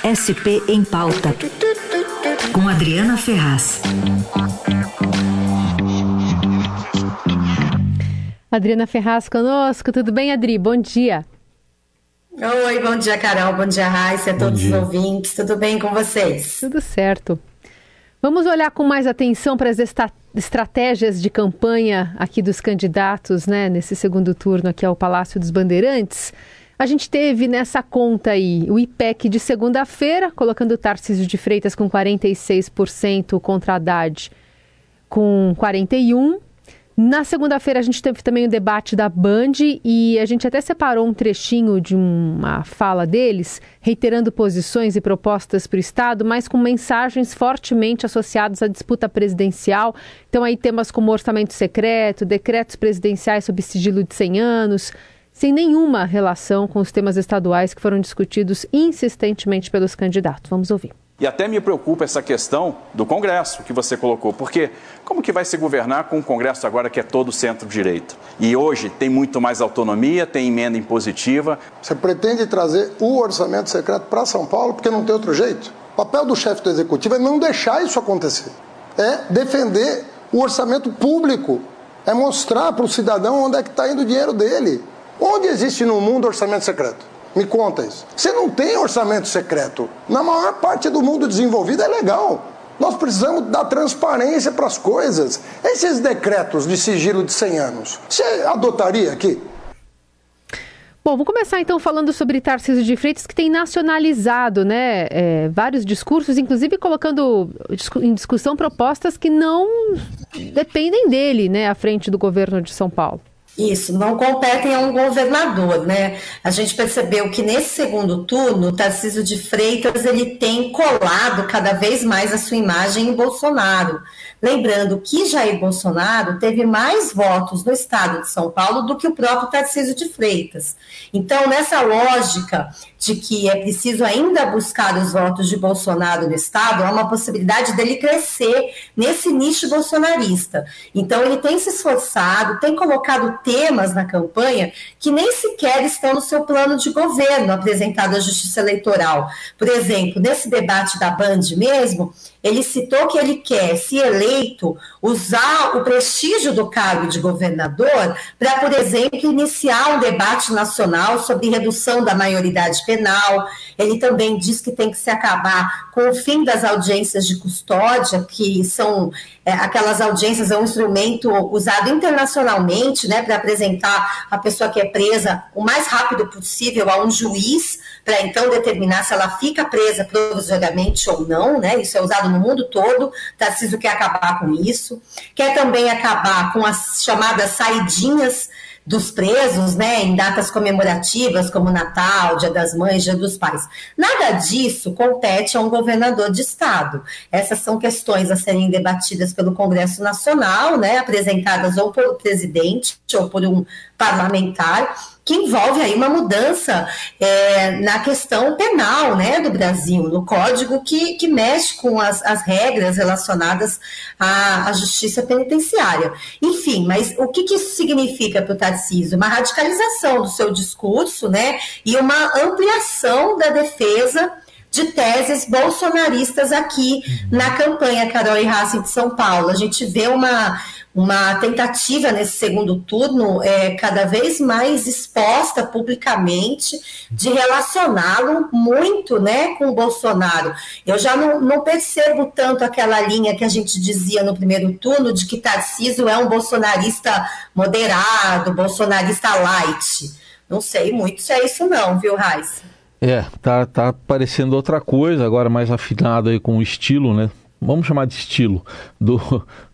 SP em Pauta, com Adriana Ferraz. Adriana Ferraz conosco, tudo bem, Adri? Bom dia. Oi, bom dia, Carol, bom dia, Raíssa, a todos os ouvintes, tudo bem com vocês? Tudo certo. Vamos olhar com mais atenção para as estratégias de campanha aqui dos candidatos, né, nesse segundo turno aqui ao Palácio dos Bandeirantes. A gente teve nessa conta aí o IPEC de segunda-feira, colocando o Tarcísio de Freitas com 46% contra Haddad com 41%. Na segunda-feira a gente teve também o debate da Band e a gente até separou um trechinho de uma fala deles, reiterando posições e propostas para o Estado, mas com mensagens fortemente associadas à disputa presidencial. Então aí temas como orçamento secreto, decretos presidenciais sob sigilo de 100 anos, sem nenhuma relação com os temas estaduais que foram discutidos insistentemente pelos candidatos. Vamos ouvir. E até me preocupa essa questão do Congresso que você colocou, porque como que vai se governar com um Congresso agora que é todo centro-direita? E hoje tem muito mais autonomia, tem emenda impositiva. Você pretende trazer o orçamento secreto para São Paulo porque não tem outro jeito? O papel do chefe do executivo é não deixar isso acontecer, é defender o orçamento público, é mostrar para o cidadão onde é que está indo o dinheiro dele. Onde existe no mundo orçamento secreto? Me conta isso. Você não tem orçamento secreto. Na maior parte do mundo desenvolvido é legal. Nós precisamos dar transparência para as coisas. Esses decretos de sigilo de 100 anos, você adotaria aqui? Bom, vamos começar então falando sobre Tarcísio de Freitas, que tem nacionalizado né, é, vários discursos, inclusive colocando em discussão propostas que não dependem dele né, à frente do governo de São Paulo. Isso, não competem a um governador, né? A gente percebeu que nesse segundo turno, Tarcísio de Freitas ele tem colado cada vez mais a sua imagem em Bolsonaro. Lembrando que Jair Bolsonaro teve mais votos no estado de São Paulo do que o próprio Tarcísio de Freitas. Então, nessa lógica de que é preciso ainda buscar os votos de Bolsonaro no estado, há uma possibilidade dele crescer nesse nicho bolsonarista. Então, ele tem se esforçado, tem colocado temas na campanha que nem sequer estão no seu plano de governo apresentado à Justiça Eleitoral. Por exemplo, nesse debate da Band mesmo, ele citou que ele quer, se eleito, usar o prestígio do cargo de governador para, por exemplo, iniciar um debate nacional sobre redução da maioridade penal. Ele também diz que tem que se acabar com o fim das audiências de custódia, que são é, aquelas audiências, é um instrumento usado internacionalmente né, apresentar a pessoa que é presa o mais rápido possível a um juiz para então determinar se ela fica presa provisoriamente ou não, né? Isso é usado no mundo todo. Tarcísio quer acabar com isso. Quer também acabar com as chamadas saidinhas dos presos, né, em datas comemorativas como Natal, Dia das Mães, Dia dos Pais. Nada disso compete a um governador de estado. Essas são questões a serem debatidas pelo Congresso Nacional, né, apresentadas ou pelo presidente ou por um parlamentar que envolve aí uma mudança é, na questão penal né, do Brasil, no código que, que mexe com as, as regras relacionadas à, à, justiça penitenciária. Enfim, mas o que, que isso significa para o Tarcísio? Uma radicalização do seu discurso né, e uma ampliação da defesa de teses bolsonaristas aqui na campanha Carol e Racing de São Paulo. A gente vê uma, uma tentativa nesse segundo turno é, cada vez mais exposta publicamente de relacioná-lo muito né, com o Bolsonaro. Eu já não, não, percebo tanto aquela linha que a gente dizia no primeiro turno de que Tarcísio é um bolsonarista moderado, bolsonarista light. Não sei muito se é isso não, viu, Raíssa? É, tá, tá parecendo outra coisa, agora mais afinado aí com o estilo, né? Vamos chamar de estilo do,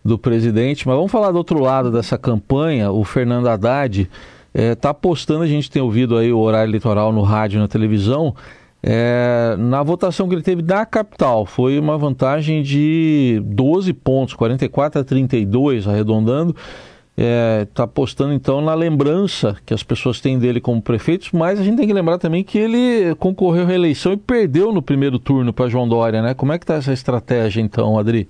do presidente, mas vamos falar do outro lado dessa campanha. O Fernando Haddad está é, tá apostando, a gente tem ouvido aí o horário eleitoral no rádio e na televisão, é, na votação que ele teve da capital. Foi uma vantagem de 12 pontos, 44 a 32, arredondando está é, tá apostando então na lembrança que as pessoas têm dele como prefeito, mas a gente tem que lembrar também que ele concorreu à reeleição e perdeu no primeiro turno para João Dória, né? Como é que está essa estratégia então, Adri?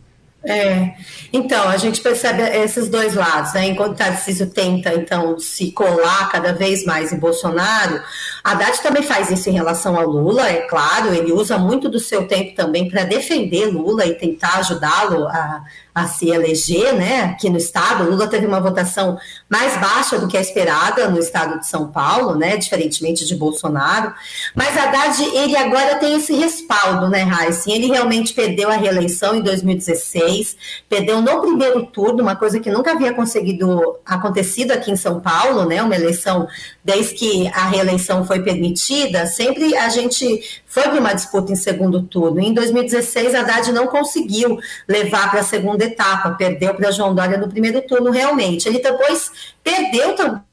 É, então, a gente percebe esses dois lados, né? Enquanto Tarcísio tenta, então, se colar cada vez mais em Bolsonaro, Haddad também faz isso em relação ao Lula, é claro, ele usa muito do seu tempo também para defender Lula e tentar ajudá-lo a a se eleger, né, aqui no estado. Lula teve uma votação mais baixa do que a esperada no estado de São Paulo, né, diferentemente de Bolsonaro. Mas Haddad, ele agora tem esse respaldo, né, Raíssa? Ele realmente perdeu a reeleição em 2016, perdeu no primeiro turno, uma coisa que nunca havia conseguido acontecido aqui em São Paulo, né, uma eleição desde que a reeleição foi permitida, sempre a gente foi para uma disputa em segundo turno. Em 2016, Haddad não conseguiu levar para a segunda etapa, perdeu para João Dória no primeiro turno, realmente. Ele depois perdeu também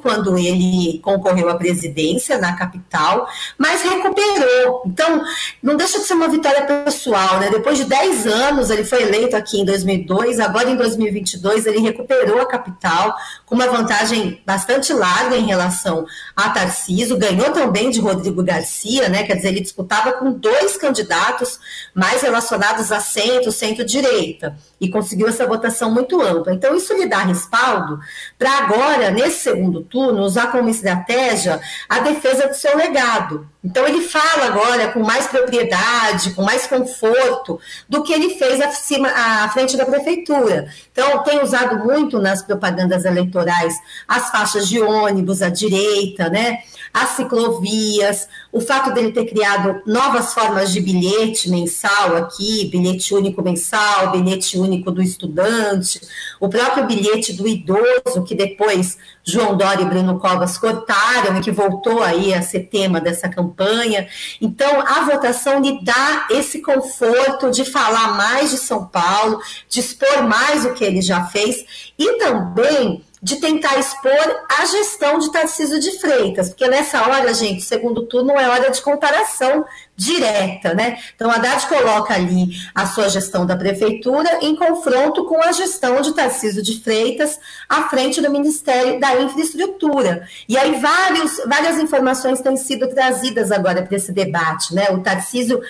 quando ele concorreu à presidência na capital, mas recuperou. Então, não deixa de ser uma vitória pessoal, né? Depois de 10 anos, ele foi eleito aqui em 2002, agora em 2022 ele recuperou a capital com uma vantagem bastante larga em relação a Tarciso, ganhou também de Rodrigo Garcia, né? Quer dizer, ele disputava com dois candidatos mais relacionados a centro, centro-direita, e conseguiu essa votação muito ampla. Então, isso lhe dá respaldo para agora, nesse segundo segundo turno, usar como estratégia a defesa do seu legado. Então, ele fala agora com mais propriedade, com mais conforto do que ele fez acima, à frente da prefeitura. Então, tem usado muito nas propagandas eleitorais as faixas de ônibus à direita, né? as ciclovias, o fato dele ter criado novas formas de bilhete mensal aqui, bilhete único mensal, bilhete único do estudante, o próprio bilhete do idoso, que depois João Dória e Bruno Covas cortaram e que voltou aí a ser tema dessa campanha. Então, a votação lhe dá esse conforto de falar mais de São Paulo, de expor mais o que ele já fez e também de tentar expor a gestão de Tarcísio de Freitas, porque nessa hora, gente, segundo turno é hora de comparação direta, né? Então, a Haddad coloca ali a sua gestão da prefeitura em confronto com a gestão de Tarcísio de Freitas à frente do Ministério da Infraestrutura. E aí vários, várias informações têm sido trazidas agora para esse debate, né? O Tarcísio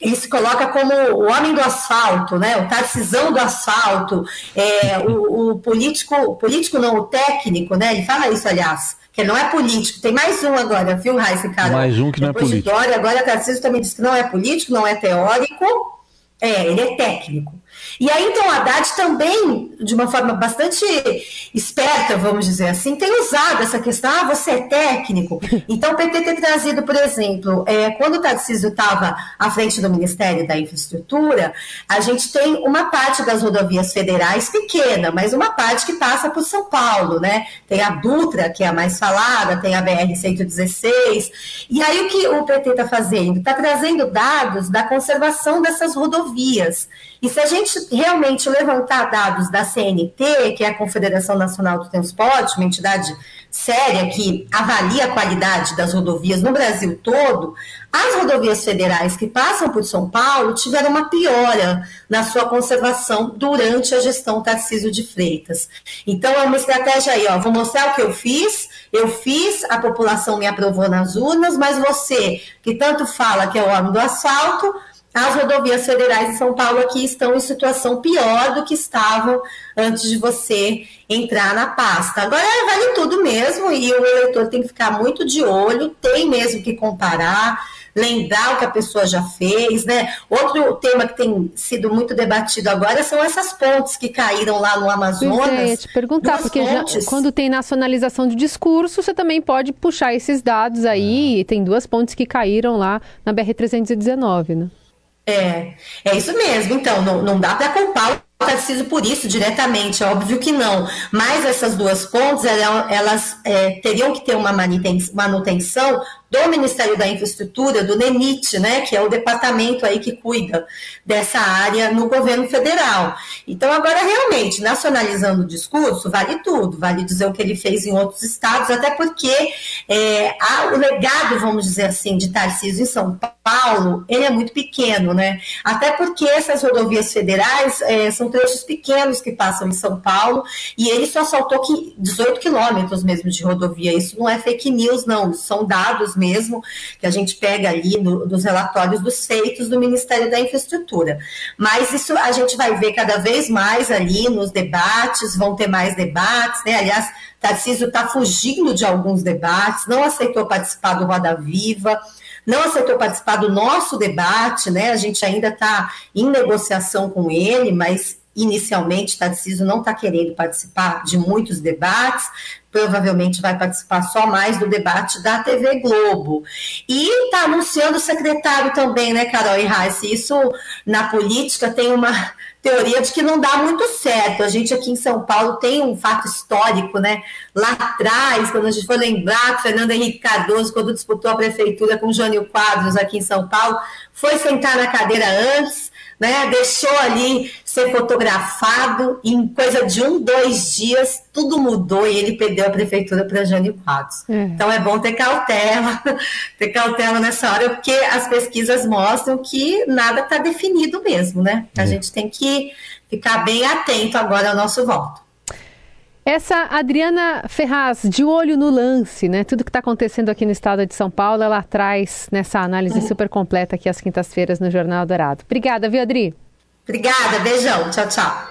ele se coloca como o homem do asfalto, né? o tarcisão do asfalto, é, o, o, político, o político não, o técnico, né? ele fala isso, aliás, que não é político. Tem mais um agora, viu, Raíssa, cara? Mais um que não é político. De Dória, agora Tarcísio também disse que não é político, não é teórico, é, ele é técnico. E aí, então, Haddad também, de uma forma bastante esperta, vamos dizer assim, tem usado essa questão, ah, você é técnico. Então, o PT tem trazido, por exemplo, é, quando o Tarcísio estava à frente do Ministério da Infraestrutura, a gente tem uma parte das rodovias federais pequena, mas uma parte que passa por São Paulo, né? Tem a Dutra, que é a mais falada, tem a BR-116. E aí, o que o PT está fazendo? Está trazendo dados da conservação dessas rodovias. E se a gente realmente levantar dados da CNT, que é a Confederação Nacional do Transporte, uma entidade séria que avalia a qualidade das rodovias no Brasil todo, as rodovias federais que passam por São Paulo tiveram uma piora na sua conservação durante a gestão Tarcísio de Freitas. Então, é uma estratégia aí, ó, vou mostrar o que eu fiz, eu fiz, a população me aprovou nas urnas, mas você, que tanto fala que é o homem do asfalto, as rodovias federais de São Paulo aqui estão em situação pior do que estavam antes de você entrar na pasta. Agora vale tudo mesmo e o eleitor tem que ficar muito de olho, tem mesmo que comparar, lembrar o que a pessoa já fez, né? Outro tema que tem sido muito debatido agora são essas pontes que caíram lá no Amazonas. Pois é, te perguntar, porque já, quando tem nacionalização de discurso, você também pode puxar esses dados aí, tem duas pontes que caíram lá na BR-319, né? É, é isso mesmo. Então, não, não dá para culpar o Tarcísio por isso diretamente, é óbvio que não. Mas essas duas pontes, elas, elas é, teriam que ter uma manutenção do Ministério da Infraestrutura, do NENIT, né, que é o departamento aí que cuida dessa área no governo federal. Então, agora, realmente, nacionalizando o discurso, vale tudo, vale dizer o que ele fez em outros estados, até porque é, o legado, vamos dizer assim, de Tarcísio em São Paulo, ele é muito pequeno, né? Até porque essas rodovias federais é, são trechos pequenos que passam em São Paulo e ele só saltou 18 quilômetros mesmo de rodovia. Isso não é fake news, não, são dados mesmo, que a gente pega ali no, dos relatórios dos feitos do Ministério da Infraestrutura. Mas isso a gente vai ver cada vez mais ali nos debates, vão ter mais debates, né? Aliás, Tarcísio está fugindo de alguns debates, não aceitou participar do Roda Viva, não aceitou participar do nosso debate, né? A gente ainda está em negociação com ele, mas inicialmente Tarcísio não está querendo participar de muitos debates, provavelmente vai participar só mais do debate da TV Globo. E está anunciando o secretário também, né, Carol e Raíssa? Isso na política tem uma teoria de que não dá muito certo. A gente aqui em São Paulo tem um fato histórico, né? Lá atrás, quando a gente foi lembrar Fernando Henrique Cardoso, quando disputou a prefeitura com Jânio Quadros aqui em São Paulo, foi sentar na cadeira antes, né? Deixou ali ser fotografado em coisa de um, dois dias tudo mudou e ele perdeu a prefeitura para Jânio Quadros. É. Então é bom ter cautela, ter cautela nessa hora, porque as pesquisas mostram que nada está definido mesmo, né? A é. gente tem que ficar bem atento agora ao nosso voto. Essa Adriana Ferraz, de olho no lance, né? Tudo que está acontecendo aqui no estado de São Paulo, ela traz nessa análise super completa aqui às quintas-feiras no Jornal Dourado. Obrigada, viu, Adri? Obrigada, beijão. Tchau, tchau.